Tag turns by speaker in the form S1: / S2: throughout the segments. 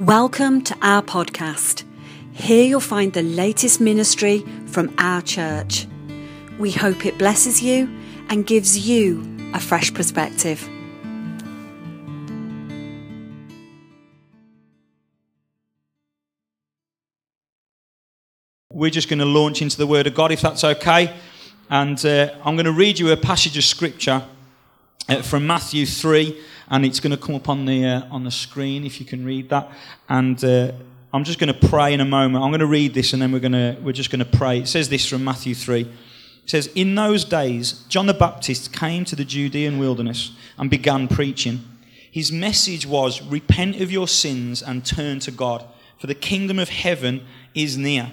S1: Welcome to our podcast. Here you'll find the latest ministry from our church. We hope it blesses you and gives you a fresh perspective.
S2: We're just going to launch into the Word of God, if that's okay. And uh, I'm going to read you a passage of Scripture uh, from Matthew 3 and it's going to come up on the uh, on the screen if you can read that. And uh, I'm just going to pray in a moment. I'm going to read this, and then we're going to we're just going to pray. It says this from Matthew three. It says, "In those days, John the Baptist came to the Judean wilderness and began preaching. His message was, Repent of your sins and turn to God, for the kingdom of heaven is near."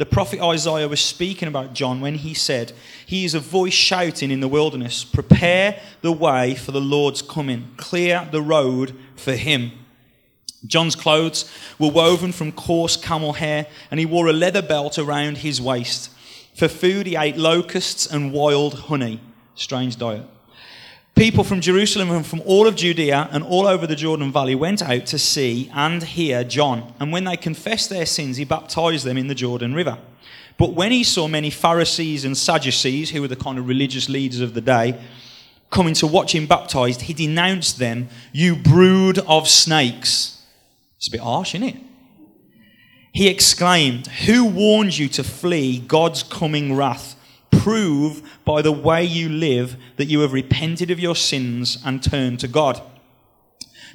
S2: The prophet Isaiah was speaking about John when he said, He is a voice shouting in the wilderness, Prepare the way for the Lord's coming, clear the road for him. John's clothes were woven from coarse camel hair, and he wore a leather belt around his waist. For food, he ate locusts and wild honey. Strange diet. People from Jerusalem and from all of Judea and all over the Jordan Valley went out to see and hear John. And when they confessed their sins, he baptized them in the Jordan River. But when he saw many Pharisees and Sadducees, who were the kind of religious leaders of the day, coming to watch him baptized, he denounced them, You brood of snakes. It's a bit harsh, isn't it? He exclaimed, Who warned you to flee God's coming wrath? Prove by the way you live that you have repented of your sins and turned to God.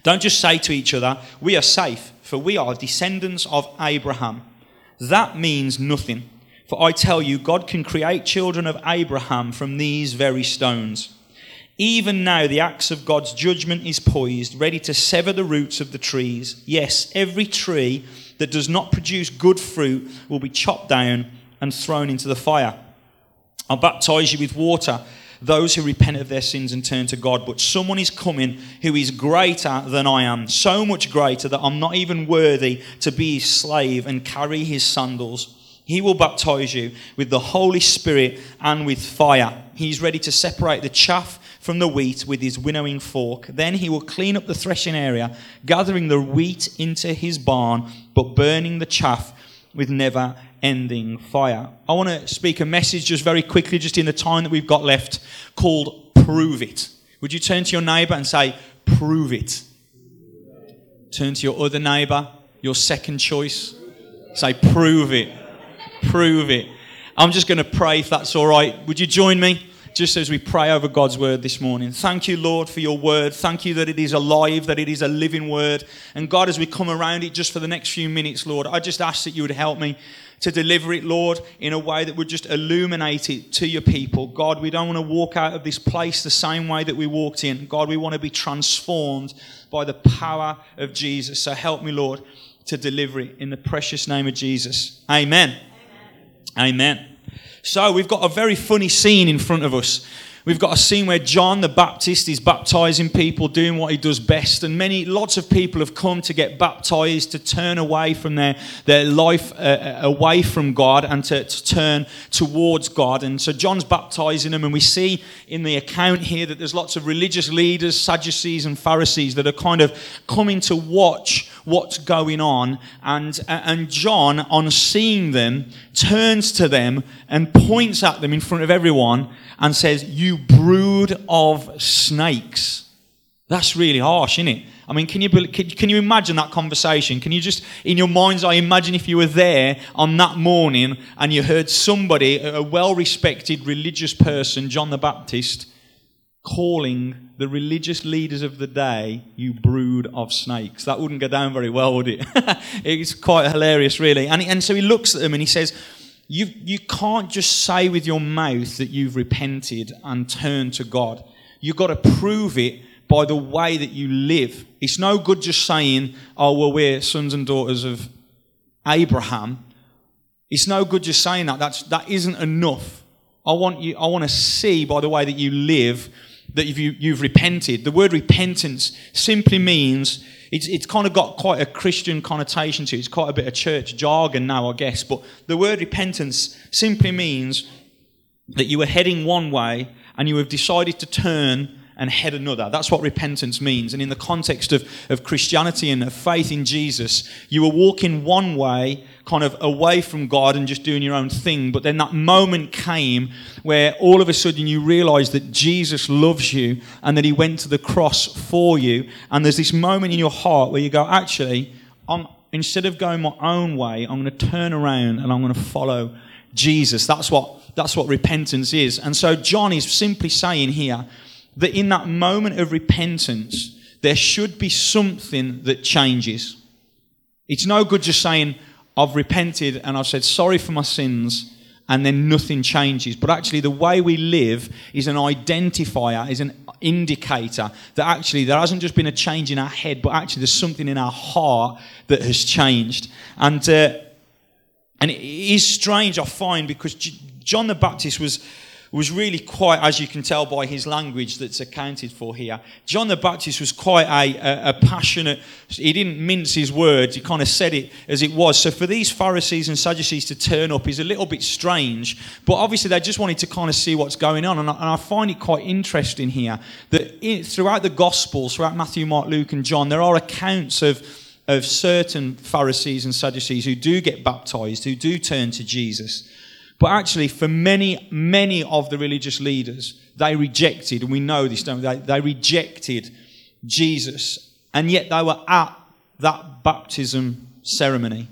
S2: Don't just say to each other, We are safe, for we are descendants of Abraham. That means nothing. For I tell you, God can create children of Abraham from these very stones. Even now, the axe of God's judgment is poised, ready to sever the roots of the trees. Yes, every tree that does not produce good fruit will be chopped down and thrown into the fire. I'll baptize you with water, those who repent of their sins and turn to God. But someone is coming who is greater than I am, so much greater that I'm not even worthy to be his slave and carry his sandals. He will baptize you with the Holy Spirit and with fire. He's ready to separate the chaff from the wheat with his winnowing fork. Then he will clean up the threshing area, gathering the wheat into his barn, but burning the chaff with never ending fire. I want to speak a message just very quickly, just in the time that we've got left, called Prove It. Would you turn to your neighbour and say, Prove it? Turn to your other neighbour, your second choice. Say, Prove it. Prove it. I'm just going to pray if that's all right. Would you join me? Just as we pray over God's word this morning. Thank you, Lord, for your word. Thank you that it is alive, that it is a living word. And God, as we come around it just for the next few minutes, Lord, I just ask that you would help me to deliver it, Lord, in a way that would just illuminate it to your people. God, we don't want to walk out of this place the same way that we walked in. God, we want to be transformed by the power of Jesus. So help me, Lord, to deliver it in the precious name of Jesus. Amen. Amen. Amen. So we've got a very funny scene in front of us. We've got a scene where John the Baptist is baptizing people, doing what he does best, and many, lots of people have come to get baptized, to turn away from their, their life uh, uh, away from God and to, to turn towards God. And so John's baptizing them, and we see in the account here that there's lots of religious leaders, Sadducees and Pharisees that are kind of coming to watch what's going on. And, and John, on seeing them, turns to them and points at them in front of everyone and says, You brood of snakes. That's really harsh, isn't it? I mean, can you, can you imagine that conversation? Can you just, in your mind's eye, imagine if you were there on that morning and you heard somebody, a well respected religious person, John the Baptist, calling the religious leaders of the day, you brood of snakes. That wouldn't go down very well, would it? it's quite hilarious, really. And, and so he looks at them and he says, you, you can't just say with your mouth that you've repented and turned to God. You've got to prove it by the way that you live. It's no good just saying, oh, well, we're sons and daughters of Abraham. It's no good just saying that. That's, that isn't enough. I want, you, I want to see by the way that you live that you, you've repented. The word repentance simply means it's, it's kind of got quite a Christian connotation to it. It's quite a bit of church jargon now, I guess. But the word repentance simply means that you were heading one way and you have decided to turn and head another. That's what repentance means. And in the context of, of Christianity and of faith in Jesus, you were walking one way, kind of away from God and just doing your own thing. But then that moment came where all of a sudden you realize that Jesus loves you and that he went to the cross for you. And there's this moment in your heart where you go, actually, I'm, instead of going my own way, I'm going to turn around and I'm going to follow Jesus. That's what, that's what repentance is. And so John is simply saying here that in that moment of repentance, there should be something that changes. It's no good just saying, I've repented and I've said sorry for my sins and then nothing changes. But actually, the way we live is an identifier, is an indicator that actually there hasn't just been a change in our head, but actually there's something in our heart that has changed. And, uh, and it is strange, I find, because John the Baptist was was really quite, as you can tell by his language that's accounted for here, John the Baptist was quite a, a, a, passionate, he didn't mince his words, he kind of said it as it was. So for these Pharisees and Sadducees to turn up is a little bit strange, but obviously they just wanted to kind of see what's going on. And I, and I find it quite interesting here that in, throughout the Gospels, throughout Matthew, Mark, Luke, and John, there are accounts of of certain Pharisees and Sadducees who do get baptized, who do turn to Jesus. But actually, for many, many of the religious leaders, they rejected, and we know this, don't we? They, they rejected Jesus, and yet they were at that baptism ceremony.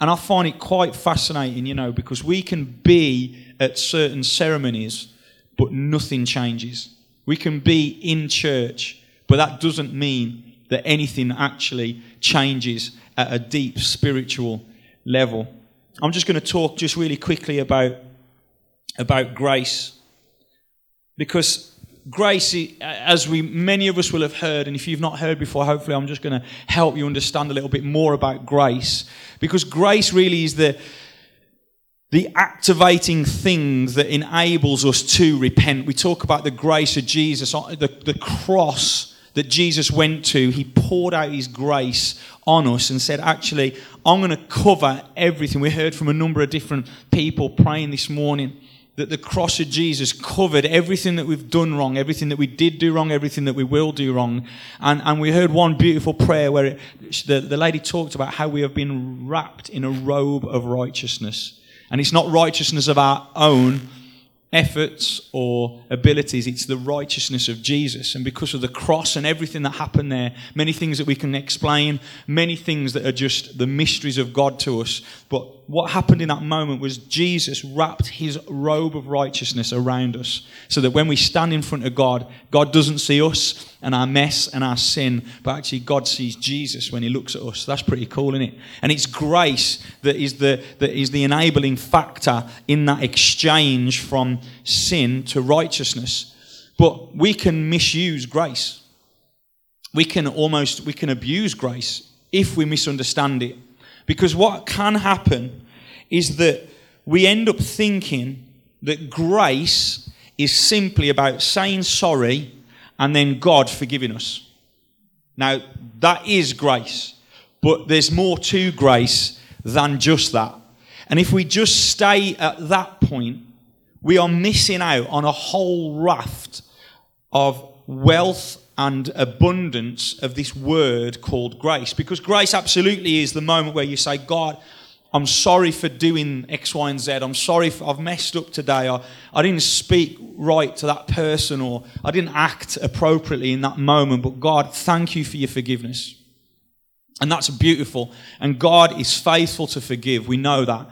S2: And I find it quite fascinating, you know, because we can be at certain ceremonies, but nothing changes. We can be in church, but that doesn't mean that anything actually changes at a deep spiritual level. I'm just going to talk just really quickly about, about grace. Because grace, as we many of us will have heard, and if you've not heard before, hopefully I'm just going to help you understand a little bit more about grace. Because grace really is the the activating thing that enables us to repent. We talk about the grace of Jesus, uh, the, the cross that Jesus went to, he poured out his grace on us and said, Actually, I'm going to cover everything. We heard from a number of different people praying this morning that the cross of Jesus covered everything that we've done wrong, everything that we did do wrong, everything that we will do wrong. And, and we heard one beautiful prayer where it, the, the lady talked about how we have been wrapped in a robe of righteousness. And it's not righteousness of our own, efforts or abilities. It's the righteousness of Jesus. And because of the cross and everything that happened there, many things that we can explain, many things that are just the mysteries of God to us. But what happened in that moment was Jesus wrapped his robe of righteousness around us so that when we stand in front of God, God doesn't see us and our mess and our sin, but actually God sees Jesus when he looks at us. That's pretty cool, isn't it? And it's grace that is the, that is the enabling factor in that exchange from sin to righteousness. But we can misuse grace. We can almost we can abuse grace if we misunderstand it. Because what can happen is that we end up thinking that grace is simply about saying sorry and then God forgiving us. Now, that is grace, but there's more to grace than just that. And if we just stay at that point, we are missing out on a whole raft of wealth and abundance of this word called grace. Because grace absolutely is the moment where you say, God, I'm sorry for doing X, Y, and Z. I'm sorry for, I've messed up today. I, I didn't speak right to that person or I didn't act appropriately in that moment. But God, thank you for your forgiveness. And that's beautiful. And God is faithful to forgive. We know that.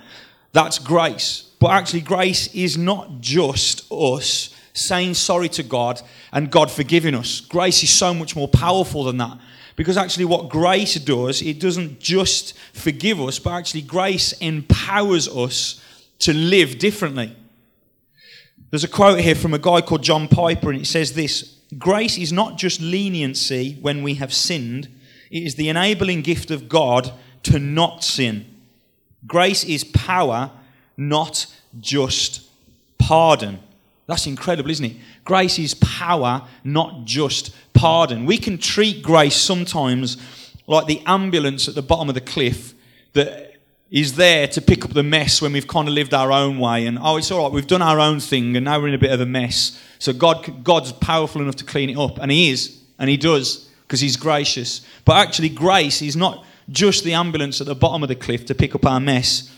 S2: That's grace. But actually, grace is not just us saying sorry to God and God forgiving us. Grace is so much more powerful than that. Because actually, what grace does, it doesn't just forgive us, but actually, grace empowers us to live differently. There's a quote here from a guy called John Piper, and it says this Grace is not just leniency when we have sinned, it is the enabling gift of God to not sin. Grace is power, not just pardon. That's incredible, isn't it? Grace is power, not just pardon. We can treat grace sometimes like the ambulance at the bottom of the cliff that is there to pick up the mess when we've kind of lived our own way and oh it's all right we've done our own thing and now we're in a bit of a mess. So god god's powerful enough to clean it up and he is and he does because he's gracious. But actually grace is not just the ambulance at the bottom of the cliff to pick up our mess.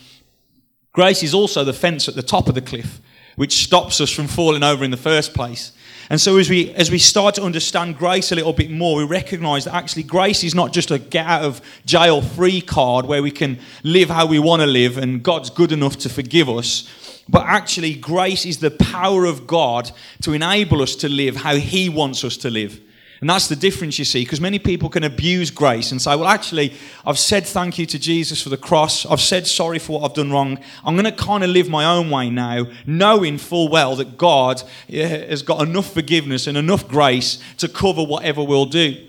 S2: Grace is also the fence at the top of the cliff which stops us from falling over in the first place and so as we as we start to understand grace a little bit more, we recognize that actually grace is not just a get out of jail free card where we can live how we want to live and God's good enough to forgive us. But actually, grace is the power of God to enable us to live how He wants us to live. And that's the difference, you see, because many people can abuse grace and say, well, actually, I've said thank you to Jesus for the cross. I've said sorry for what I've done wrong. I'm going to kind of live my own way now, knowing full well that God eh, has got enough forgiveness and enough grace to cover whatever we'll do.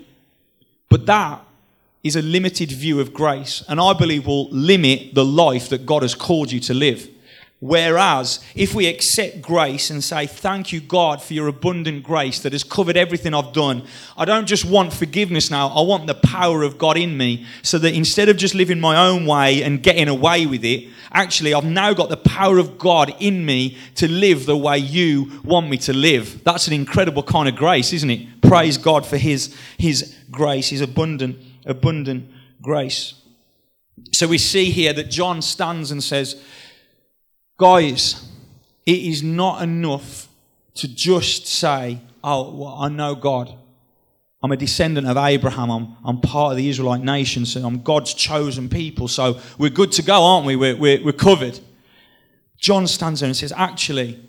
S2: But that is a limited view of grace, and I believe will limit the life that God has called you to live. Whereas, if we accept grace and say, Thank you, God, for your abundant grace that has covered everything I've done, I don't just want forgiveness now, I want the power of God in me so that instead of just living my own way and getting away with it, actually, I've now got the power of God in me to live the way you want me to live. That's an incredible kind of grace, isn't it? Praise God for His, his grace, His abundant, abundant grace. So we see here that John stands and says, Guys, it is not enough to just say, oh, well, I know God. I'm a descendant of Abraham. I'm, I'm part of the Israelite nation, so I'm God's chosen people. So we're good to go, aren't we? We're, we're, we're covered. John stands there and says, actually,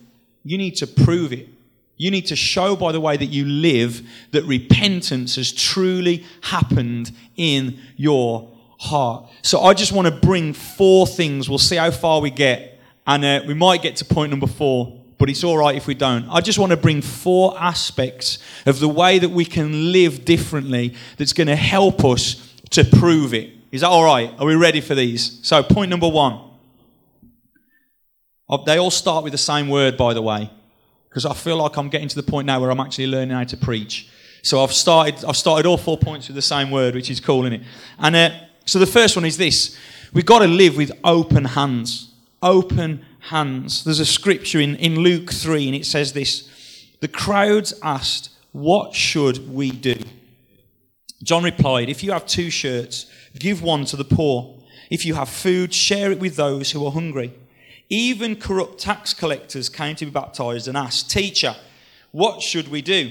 S2: you need to prove it. You need to show by the way that you live that repentance has truly happened in your heart. So I just want to bring four things. We'll see how far we get and uh, we might get to point number four, but it's all right if we don't. I just want to bring four aspects of the way that we can live differently that's going to help us to prove it. Is that all right? Are we ready for these? So, point number one. Uh, they all start with the same word, by the way, because I feel like I'm getting to the point now where I'm actually learning how to preach. So I've started, I've started all four points with the same word, which is cool, isn't it? And uh, so the first one is this: we've got to live with open hands open hands. There's a scripture in, in Luke 3, and it says this The crowds asked, What should we do? John replied, If you have two shirts, give one to the poor. If you have food, share it with those who are hungry. Even corrupt tax collectors came to be baptized and asked, Teacher, what should we do?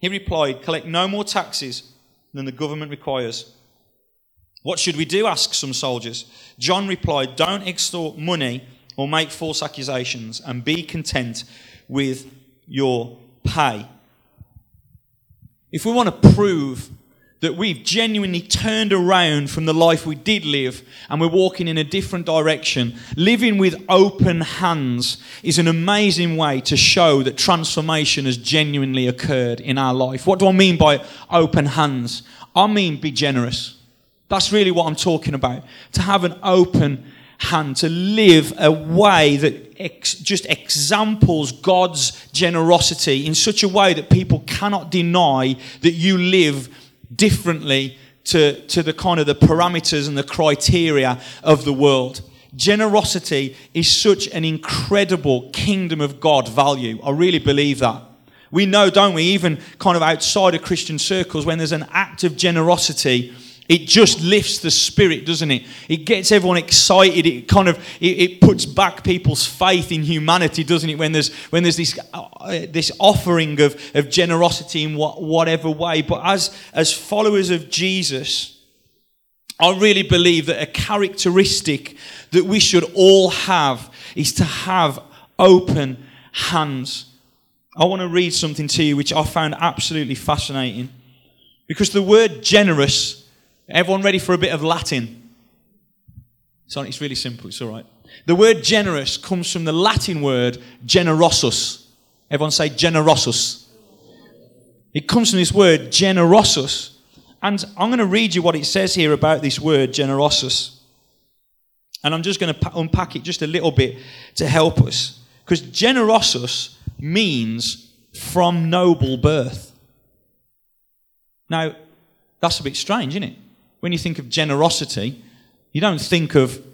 S2: He replied, Collect no more taxes than the government requires what should we do? asked some soldiers. John replied, Don't extort money or make false accusations, and be content with your pay. If we want to prove that we've genuinely turned around from the life we did live and we're walking in a different direction, living with open hands is an amazing way to show that transformation has genuinely occurred in our life. What do I mean by open hands? I mean be generous. That's really what I'm talking about. To have an open hand, to live a way that ex- just examples God's generosity in such a way that people cannot deny that you live differently to, to the kind of the parameters and the criteria of the world. Generosity is such an incredible kingdom of God value. I really believe that. We know, don't we, even kind of outside of Christian circles, when there's an act of generosity, it just lifts the spirit, doesn't it? It gets everyone excited. It kind of it, it puts back people's faith in humanity, doesn't it? When there's when there's this uh, this offering of, of generosity in what, whatever way. But as as followers of Jesus, I really believe that a characteristic that we should all have is to have open hands. I want to read something to you which I found absolutely fascinating. Because the word generous Everyone ready for a bit of Latin? It's really simple, it's all right. The word generous comes from the Latin word generosus. Everyone say generosus. It comes from this word generosus. And I'm going to read you what it says here about this word generosus. And I'm just going to unpack it just a little bit to help us. Because generosus means from noble birth. Now, that's a bit strange, isn't it? When you think of generosity, you don't think of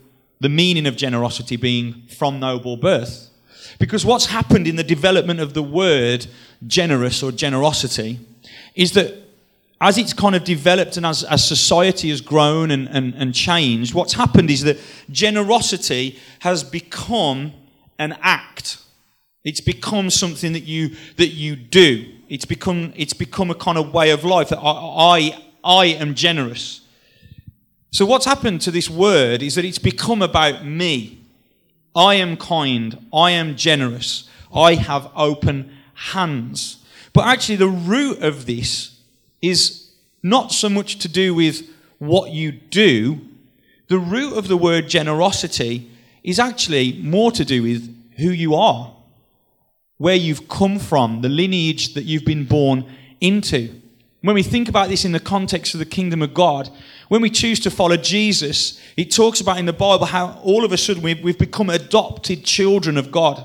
S2: the meaning of generosity being from noble birth. Because what's happened in the development of the word generous or generosity is that as it's kind of developed and as, as society has grown and, and, and changed, what's happened is that generosity has become an act. It's become something that you, that you do. It's become, it's become a kind of way of life that I, I, I am generous. So, what's happened to this word is that it's become about me. I am kind. I am generous. I have open hands. But actually, the root of this is not so much to do with what you do. The root of the word generosity is actually more to do with who you are, where you've come from, the lineage that you've been born into. When we think about this in the context of the kingdom of God, when we choose to follow Jesus, it talks about in the Bible how all of a sudden we've, we've become adopted children of God.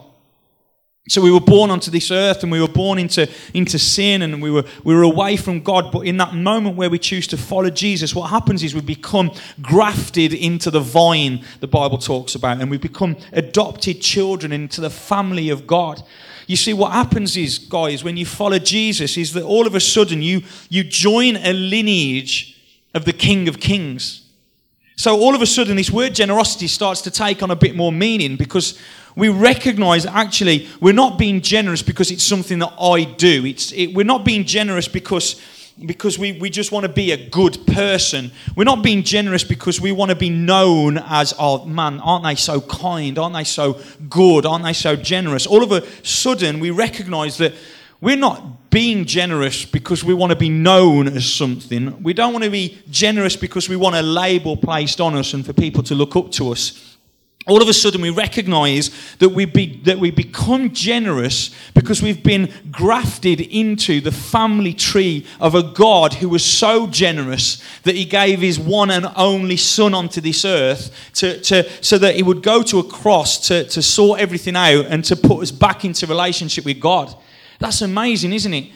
S2: So we were born onto this earth and we were born into, into sin and we were, we were away from God. But in that moment where we choose to follow Jesus, what happens is we become grafted into the vine the Bible talks about and we become adopted children into the family of God. You see, what happens is, guys, when you follow Jesus, is that all of a sudden you, you join a lineage of the King of Kings. So all of a sudden, this word generosity starts to take on a bit more meaning because we recognize actually we're not being generous because it's something that I do. It's, it, we're not being generous because, because we, we just want to be a good person. We're not being generous because we want to be known as, oh man, aren't they so kind? Aren't they so good? Aren't they so generous? All of a sudden, we recognize that we're not being generous because we want to be known as something. We don't want to be generous because we want a label placed on us and for people to look up to us. All of a sudden, we recognize that we, be, that we become generous because we've been grafted into the family tree of a God who was so generous that he gave his one and only Son onto this earth to, to, so that he would go to a cross to, to sort everything out and to put us back into relationship with God. That's amazing, isn't it?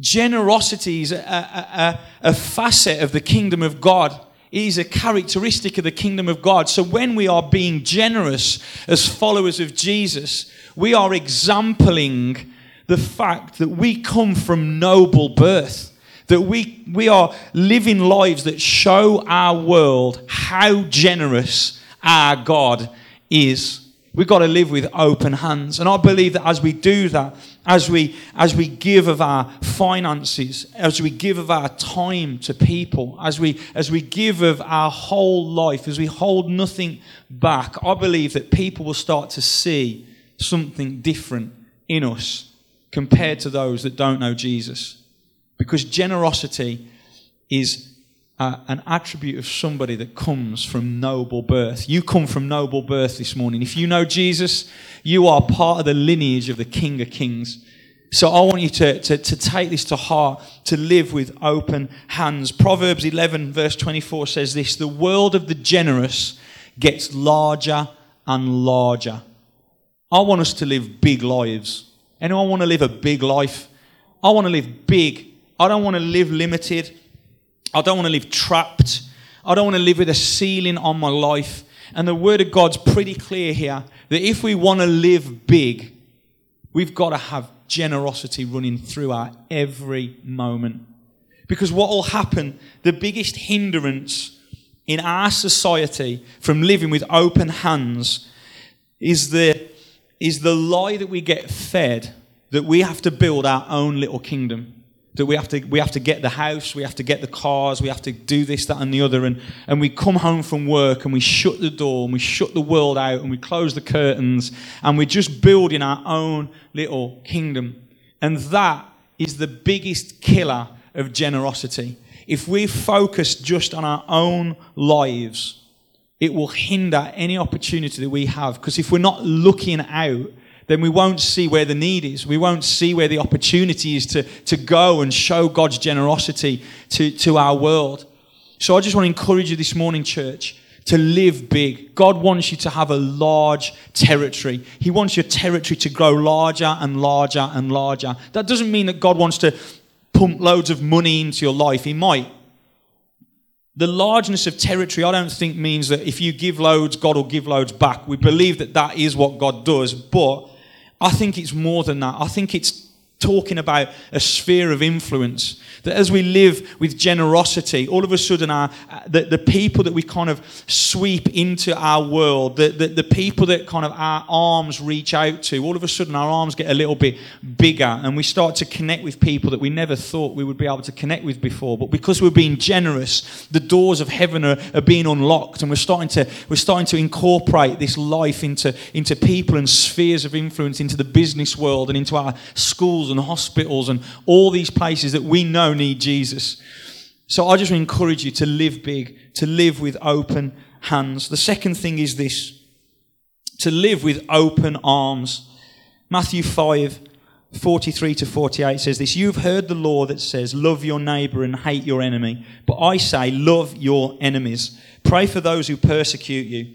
S2: Generosity is a, a, a, a facet of the kingdom of God. Is a characteristic of the kingdom of God. So when we are being generous as followers of Jesus, we are exempling the fact that we come from noble birth. That we, we are living lives that show our world how generous our God is. We've got to live with open hands. And I believe that as we do that, as we, as we give of our finances, as we give of our time to people, as we, as we give of our whole life, as we hold nothing back, I believe that people will start to see something different in us compared to those that don't know Jesus. Because generosity is uh, an attribute of somebody that comes from noble birth. You come from noble birth this morning. If you know Jesus, you are part of the lineage of the King of Kings. So I want you to, to, to take this to heart, to live with open hands. Proverbs 11, verse 24 says this The world of the generous gets larger and larger. I want us to live big lives. Anyone want to live a big life? I want to live big. I don't want to live limited. I don't want to live trapped. I don't want to live with a ceiling on my life. And the Word of God's pretty clear here that if we want to live big, we've got to have generosity running through our every moment. Because what will happen, the biggest hindrance in our society from living with open hands is the, is the lie that we get fed that we have to build our own little kingdom that we have to we have to get the house, we have to get the cars, we have to do this, that, and the other, and and we come home from work and we shut the door and we shut the world out and we close the curtains and we're just building our own little kingdom, and that is the biggest killer of generosity. If we focus just on our own lives, it will hinder any opportunity that we have. Because if we're not looking out then we won't see where the need is. We won't see where the opportunity is to, to go and show God's generosity to, to our world. So I just want to encourage you this morning, church, to live big. God wants you to have a large territory. He wants your territory to grow larger and larger and larger. That doesn't mean that God wants to pump loads of money into your life. He might. The largeness of territory, I don't think, means that if you give loads, God will give loads back. We believe that that is what God does, but I think it's more than that. I think it's talking about a sphere of influence. That as we live with generosity, all of a sudden, our, uh, the, the people that we kind of sweep into our world, the, the, the people that kind of our arms reach out to, all of a sudden our arms get a little bit bigger and we start to connect with people that we never thought we would be able to connect with before. But because we're being generous, the doors of heaven are, are being unlocked and we're starting to, we're starting to incorporate this life into, into people and spheres of influence, into the business world and into our schools and hospitals and all these places that we know need Jesus. So I just encourage you to live big, to live with open hands. The second thing is this to live with open arms. Matthew 5 43 to 48 says this You've heard the law that says, Love your neighbor and hate your enemy. But I say, Love your enemies. Pray for those who persecute you.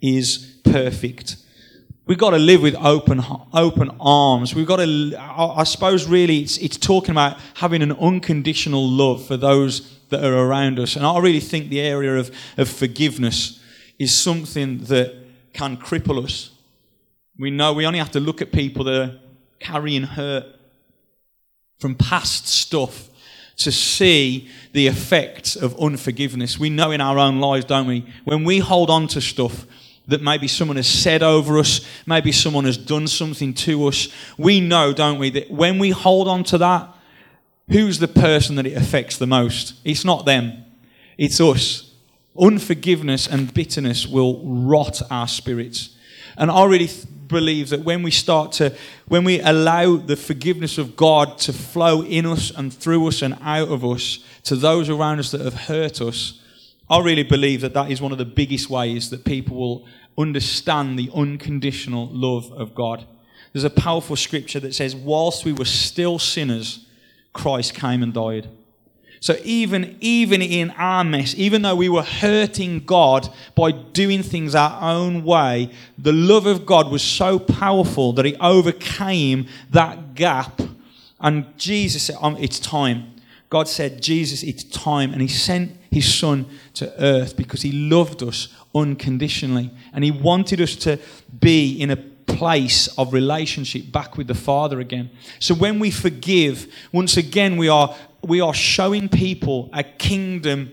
S2: is perfect. We've got to live with open, open arms. We've got to, I suppose, really, it's, it's talking about having an unconditional love for those that are around us. And I really think the area of, of forgiveness is something that can cripple us we know we only have to look at people that are carrying hurt from past stuff to see the effects of unforgiveness. We know in our own lives, don't we? When we hold on to stuff that maybe someone has said over us, maybe someone has done something to us, we know, don't we, that when we hold on to that, who's the person that it affects the most? It's not them, it's us. Unforgiveness and bitterness will rot our spirits. And I really believe that when we start to, when we allow the forgiveness of God to flow in us and through us and out of us to those around us that have hurt us, I really believe that that is one of the biggest ways that people will understand the unconditional love of God. There's a powerful scripture that says, whilst we were still sinners, Christ came and died. So even, even in our mess, even though we were hurting God by doing things our own way, the love of God was so powerful that it overcame that gap. And Jesus said, um, It's time. God said, Jesus, it's time. And He sent His Son to earth because He loved us unconditionally. And He wanted us to be in a place of relationship back with the Father again. So when we forgive, once again, we are we are showing people a kingdom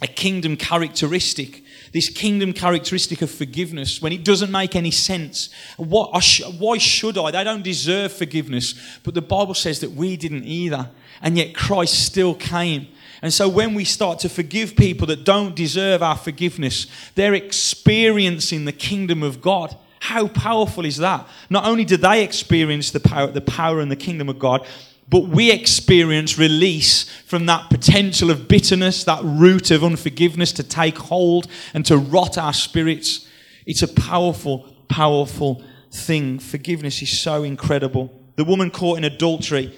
S2: a kingdom characteristic. This kingdom characteristic of forgiveness when it doesn't make any sense. What, why should i? They don't deserve forgiveness. But the bible says that we didn't either. And yet christ still came and so when we start to forgive people that don't deserve our forgiveness they're experiencing the kingdom of god how powerful is that not only do they experience the power the power and the kingdom of god but we experience release from that potential of bitterness, that root of unforgiveness to take hold and to rot our spirits. It's a powerful, powerful thing. Forgiveness is so incredible. The woman caught in adultery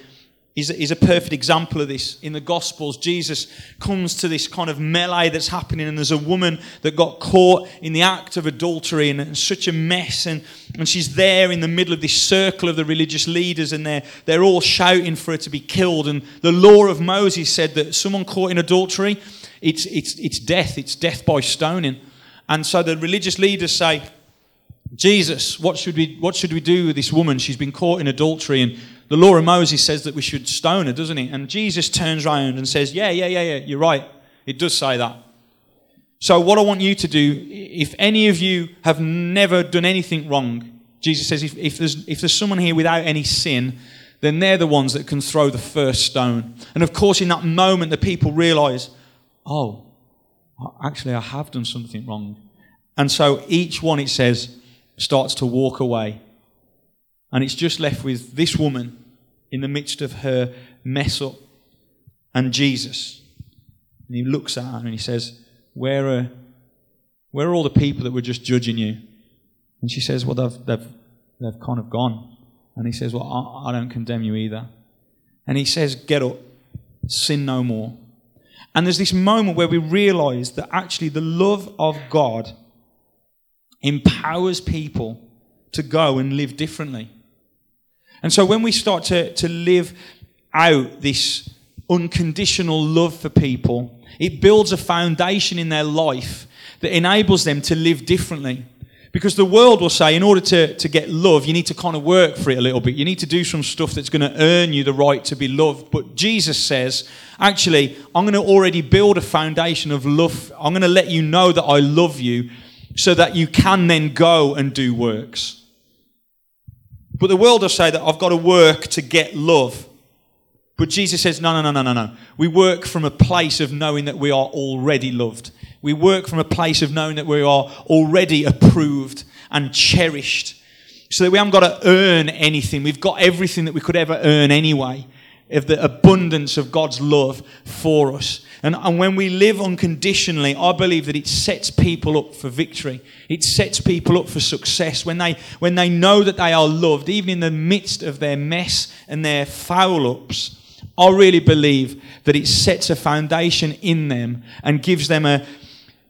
S2: is, is a perfect example of this. In the Gospels, Jesus comes to this kind of melee that's happening, and there's a woman that got caught in the act of adultery and, and such a mess. And, and she's there in the middle of this circle of the religious leaders, and they're, they're all shouting for her to be killed. And the law of Moses said that someone caught in adultery, it's, it's, it's death, it's death by stoning. And so the religious leaders say, Jesus, what should we, what should we do with this woman? She's been caught in adultery. And the law of Moses says that we should stone her, doesn't it? And Jesus turns around and says, Yeah, yeah, yeah, yeah, you're right. It does say that. So, what I want you to do, if any of you have never done anything wrong, Jesus says, if, if, there's, if there's someone here without any sin, then they're the ones that can throw the first stone. And of course, in that moment, the people realize, oh, actually, I have done something wrong. And so each one, it says, starts to walk away. And it's just left with this woman in the midst of her mess up and Jesus. And he looks at her and he says, Where are, where are all the people that were just judging you? And she says, Well, they've, they've, they've kind of gone. And he says, Well, I, I don't condemn you either. And he says, Get up, sin no more. And there's this moment where we realize that actually the love of God empowers people to go and live differently. And so when we start to, to live out this unconditional love for people, it builds a foundation in their life that enables them to live differently. Because the world will say, in order to, to get love, you need to kind of work for it a little bit. You need to do some stuff that's going to earn you the right to be loved. But Jesus says, actually, I'm going to already build a foundation of love. I'm going to let you know that I love you so that you can then go and do works. But the world will say that I've got to work to get love. But Jesus says, no, no, no, no, no, no. We work from a place of knowing that we are already loved. We work from a place of knowing that we are already approved and cherished. So that we haven't got to earn anything. We've got everything that we could ever earn anyway of the abundance of God's love for us. And, and when we live unconditionally, I believe that it sets people up for victory. It sets people up for success. When they, when they know that they are loved, even in the midst of their mess and their foul ups, I really believe that it sets a foundation in them and gives them a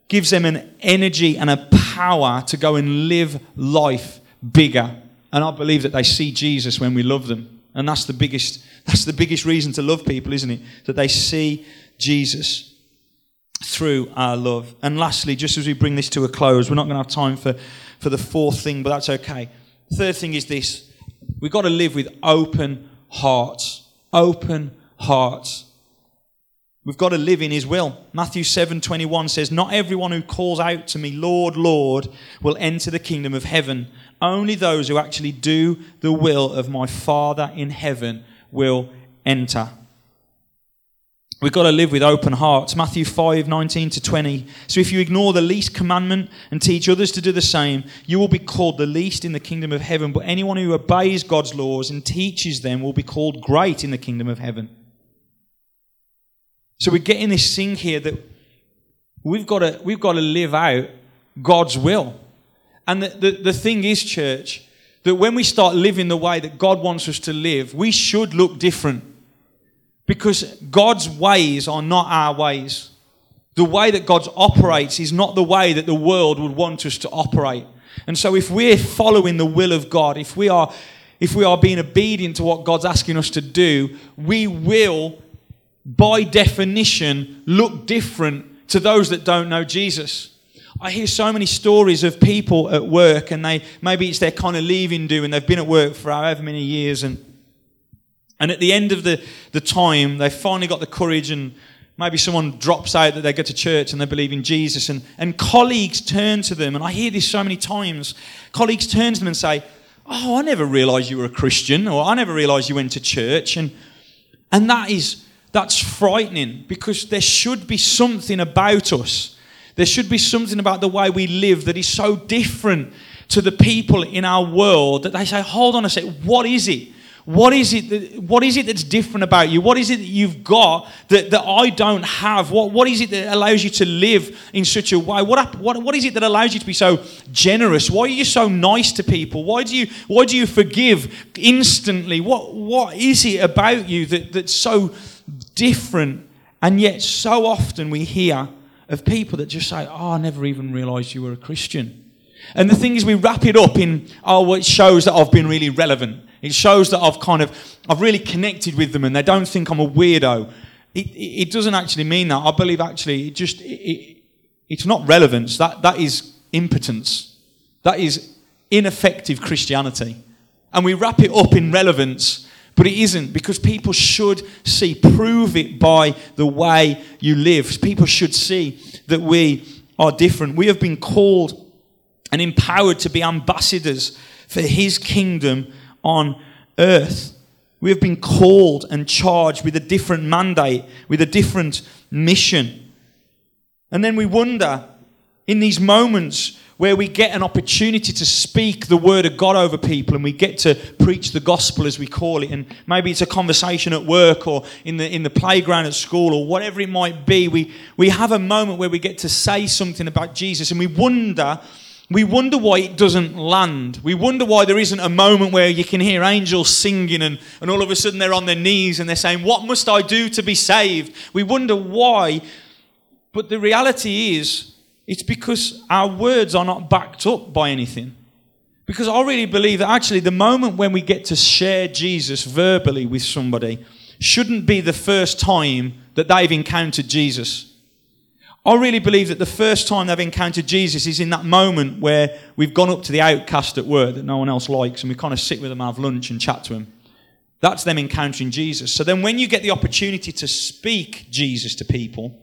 S2: gives them an energy and a power to go and live life bigger. And I believe that they see Jesus when we love them. And that's the biggest that's the biggest reason to love people, isn't it? That they see Jesus through our love. And lastly, just as we bring this to a close, we're not going to have time for, for the fourth thing, but that's okay. Third thing is this we've got to live with open hearts open hearts. We've got to live in his will. Matthew 7:21 says, "Not everyone who calls out to me, Lord, Lord, will enter the kingdom of heaven. Only those who actually do the will of my Father in heaven will enter." We've got to live with open hearts. Matthew 5, 19 to 20. So if you ignore the least commandment and teach others to do the same, you will be called the least in the kingdom of heaven. But anyone who obeys God's laws and teaches them will be called great in the kingdom of heaven. So we're getting this thing here that we've got to, we've got to live out God's will. And the, the, the thing is, church, that when we start living the way that God wants us to live, we should look different. Because God's ways are not our ways. The way that God operates is not the way that the world would want us to operate. And so if we're following the will of God, if we are if we are being obedient to what God's asking us to do, we will by definition look different to those that don't know Jesus. I hear so many stories of people at work and they maybe it's their kind of leaving do and they've been at work for however many years and and at the end of the, the time, they finally got the courage, and maybe someone drops out that they go to church and they believe in Jesus. And, and colleagues turn to them, and I hear this so many times. Colleagues turn to them and say, Oh, I never realized you were a Christian, or I never realized you went to church. And, and that is, that's frightening because there should be something about us. There should be something about the way we live that is so different to the people in our world that they say, hold on a sec, what is it? What is it that, what is it that's different about you? What is it that you've got that, that I don't have? What, what is it that allows you to live in such a way? What, what, what is it that allows you to be so generous? Why are you so nice to people? Why do you, why do you forgive instantly? What, what is it about you that, that's so different? And yet, so often we hear of people that just say, Oh, I never even realized you were a Christian. And the thing is, we wrap it up in, oh, well, it shows that I've been really relevant. It shows that I've kind of, I've really connected with them and they don't think I'm a weirdo. It, it, it doesn't actually mean that. I believe actually it just, it, it's not relevance. That, that is impotence. That is ineffective Christianity. And we wrap it up in relevance, but it isn't because people should see, prove it by the way you live. People should see that we are different. We have been called and empowered to be ambassadors for his kingdom on earth. We have been called and charged with a different mandate, with a different mission. And then we wonder in these moments where we get an opportunity to speak the word of God over people and we get to preach the gospel as we call it. And maybe it's a conversation at work or in the, in the playground at school or whatever it might be. We, we have a moment where we get to say something about Jesus and we wonder we wonder why it doesn't land. We wonder why there isn't a moment where you can hear angels singing and, and all of a sudden they're on their knees and they're saying, What must I do to be saved? We wonder why. But the reality is, it's because our words are not backed up by anything. Because I really believe that actually the moment when we get to share Jesus verbally with somebody shouldn't be the first time that they've encountered Jesus. I really believe that the first time they've encountered Jesus is in that moment where we've gone up to the outcast at work that no one else likes and we kind of sit with them, have lunch, and chat to them. That's them encountering Jesus. So then, when you get the opportunity to speak Jesus to people,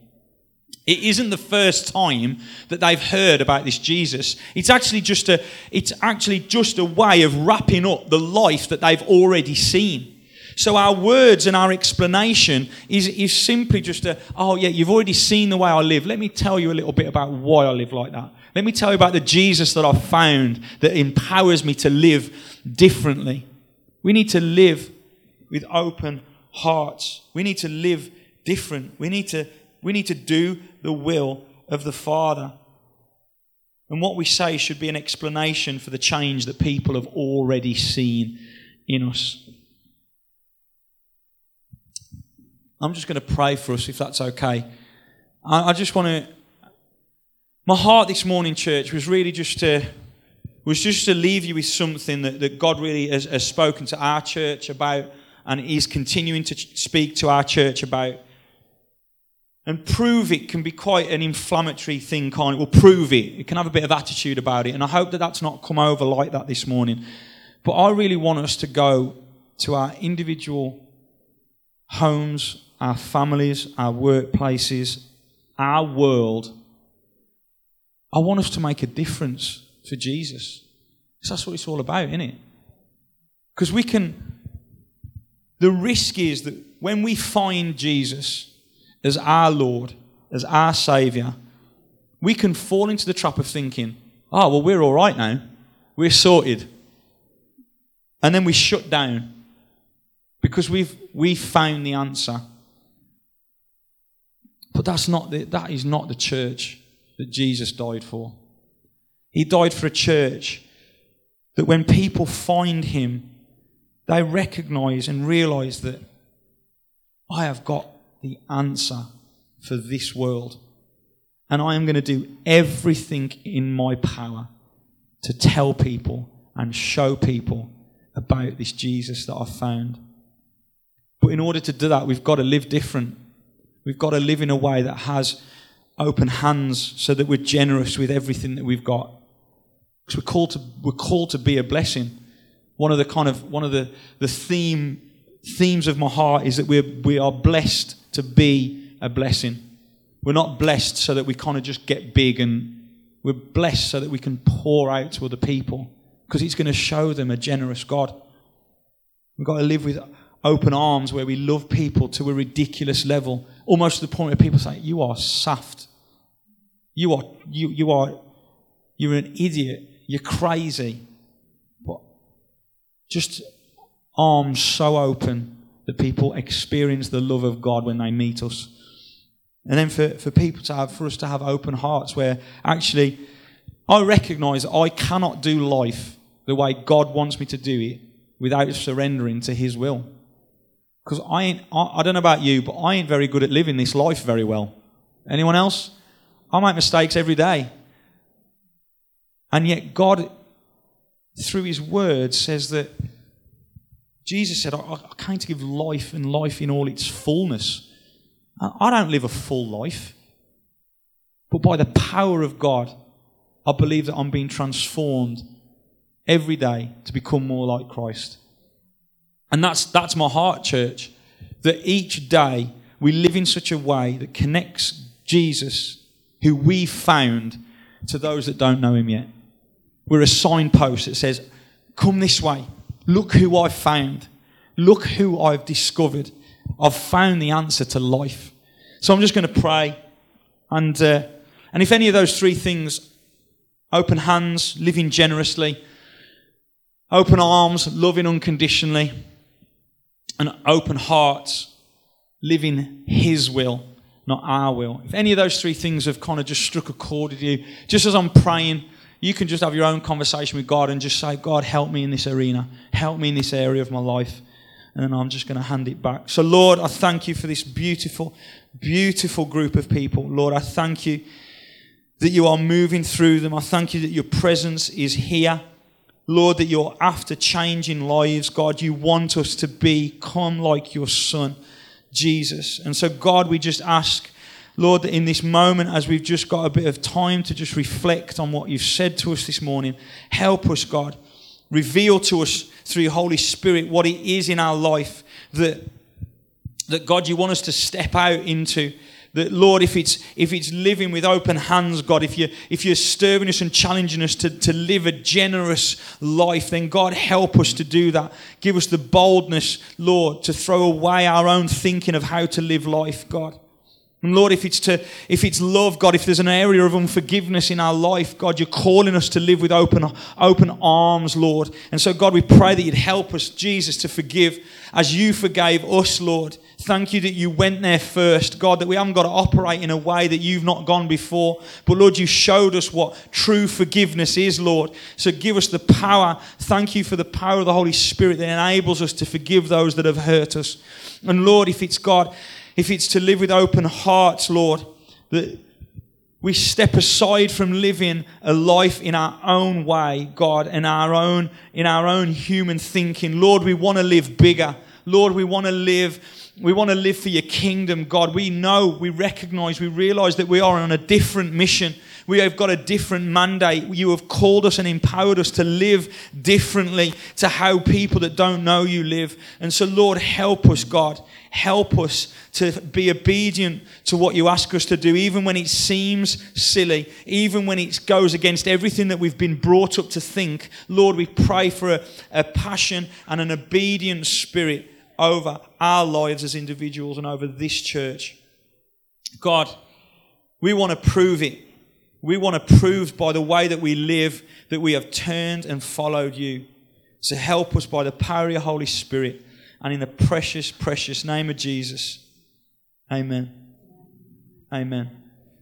S2: it isn't the first time that they've heard about this Jesus. It's actually just a, it's actually just a way of wrapping up the life that they've already seen. So our words and our explanation is, is simply just a, oh yeah, you've already seen the way I live. Let me tell you a little bit about why I live like that. Let me tell you about the Jesus that I've found that empowers me to live differently. We need to live with open hearts. We need to live different. We need to, we need to do the will of the Father. And what we say should be an explanation for the change that people have already seen in us. I'm just going to pray for us if that's okay. I, I just want to. My heart this morning, church, was really just to was just to leave you with something that, that God really has, has spoken to our church about and is continuing to speak to our church about. And prove it can be quite an inflammatory thing, can't it? Well, prove it. It can have a bit of attitude about it. And I hope that that's not come over like that this morning. But I really want us to go to our individual homes, our families, our workplaces, our world. I want us to make a difference for Jesus. Because that's what it's all about, isn't it? Because we can. The risk is that when we find Jesus as our Lord, as our Saviour, we can fall into the trap of thinking, oh, well, we're all right now. We're sorted. And then we shut down because we've, we've found the answer. But that's not the, that is not the church that Jesus died for. He died for a church that when people find him, they recognize and realize that I have got the answer for this world. And I am going to do everything in my power to tell people and show people about this Jesus that I've found. But in order to do that, we've got to live different. We've got to live in a way that has open hands so that we're generous with everything that we've got. Because we're called to, we're called to be a blessing. One of the kind of, one of the, the theme, themes of my heart is that we're, we are blessed to be a blessing. We're not blessed so that we kind of just get big and we're blessed so that we can pour out to other people because it's going to show them a generous God. We've got to live with open arms where we love people to a ridiculous level, almost to the point where people say, You are soft. You are, you, you are, you're an idiot. You're crazy. But just arms so open that people experience the love of God when they meet us. And then for, for people to have, for us to have open hearts where actually I recognize I cannot do life the way God wants me to do it without surrendering to His will. Because I ain't, I, I don't know about you, but I ain't very good at living this life very well. Anyone else? I make mistakes every day. And yet, God, through His Word, says that Jesus said, I, I came to give life and life in all its fullness. I don't live a full life. But by the power of God, I believe that I'm being transformed every day to become more like Christ. And that's, that's my heart, church. That each day we live in such a way that connects Jesus, who we found, to those that don't know him yet. We're a signpost that says, Come this way. Look who I've found. Look who I've discovered. I've found the answer to life. So I'm just going to pray. And, uh, and if any of those three things Open hands, living generously. Open arms, loving unconditionally. And open hearts, living His will, not our will. If any of those three things have kind of just struck a chord with you, just as I'm praying, you can just have your own conversation with God and just say, God, help me in this arena. Help me in this area of my life. And then I'm just going to hand it back. So, Lord, I thank you for this beautiful, beautiful group of people. Lord, I thank you that you are moving through them. I thank you that your presence is here. Lord, that you're after changing lives. God, you want us to become like your Son, Jesus. And so, God, we just ask Lord, in this moment, as we've just got a bit of time to just reflect on what you've said to us this morning, help us, God. Reveal to us through your Holy Spirit what it is in our life that, that God, you want us to step out into. That Lord, if it's if it's living with open hands, God, if you if you're stirring us and challenging us to, to live a generous life, then God help us to do that. Give us the boldness, Lord, to throw away our own thinking of how to live life, God. And Lord, if it's to, if it's love, God, if there's an area of unforgiveness in our life, God, you're calling us to live with open, open arms, Lord. And so, God, we pray that you'd help us, Jesus, to forgive as you forgave us, Lord. Thank you that you went there first, God, that we haven't got to operate in a way that you've not gone before. But Lord, you showed us what true forgiveness is, Lord. So give us the power. Thank you for the power of the Holy Spirit that enables us to forgive those that have hurt us. And Lord, if it's God, if it's to live with open hearts, Lord, that we step aside from living a life in our own way, God, in our own, in our own human thinking. Lord, we want to live bigger. Lord, we want to live we want to live for your kingdom, God. We know, we recognize, we realize that we are on a different mission. We have got a different mandate. You have called us and empowered us to live differently to how people that don't know you live. And so, Lord, help us, God. Help us to be obedient to what you ask us to do, even when it seems silly, even when it goes against everything that we've been brought up to think. Lord, we pray for a, a passion and an obedient spirit over our lives as individuals and over this church. God, we want to prove it. We want to prove by the way that we live that we have turned and followed you. So help us by the power of your Holy Spirit and in the precious, precious name of Jesus. Amen. Amen.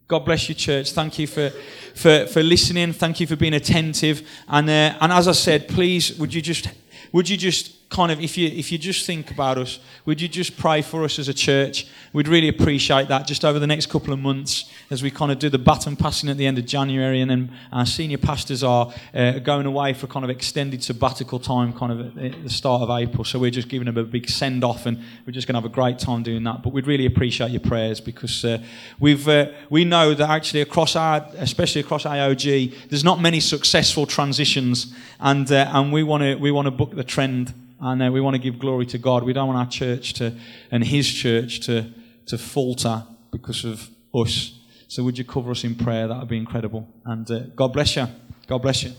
S2: God bless you, church. Thank you for, for, for listening. Thank you for being attentive. And, uh, and as I said, please, would you just, would you just kind of, if you, if you just think about us, would you just pray for us as a church? We'd really appreciate that just over the next couple of months as we kind of do the baton passing at the end of January. And then our senior pastors are uh, going away for kind of extended sabbatical time, kind of at the start of April. So we're just giving them a big send off and we're just going to have a great time doing that. But we'd really appreciate your prayers because uh, we've, uh, we know that actually across our, especially across AOG, there's not many successful transitions. And, uh, and we want to we want to book the trend and we want to give glory to God. We don't want our church to, and His church to, to falter because of us. So would you cover us in prayer? That would be incredible. And uh, God bless you. God bless you.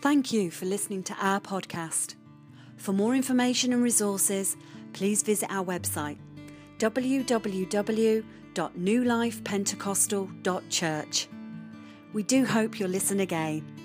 S1: Thank you for listening to our podcast. For more information and resources, please visit our website www www.newlifepentecostal.church. We do hope you'll listen again.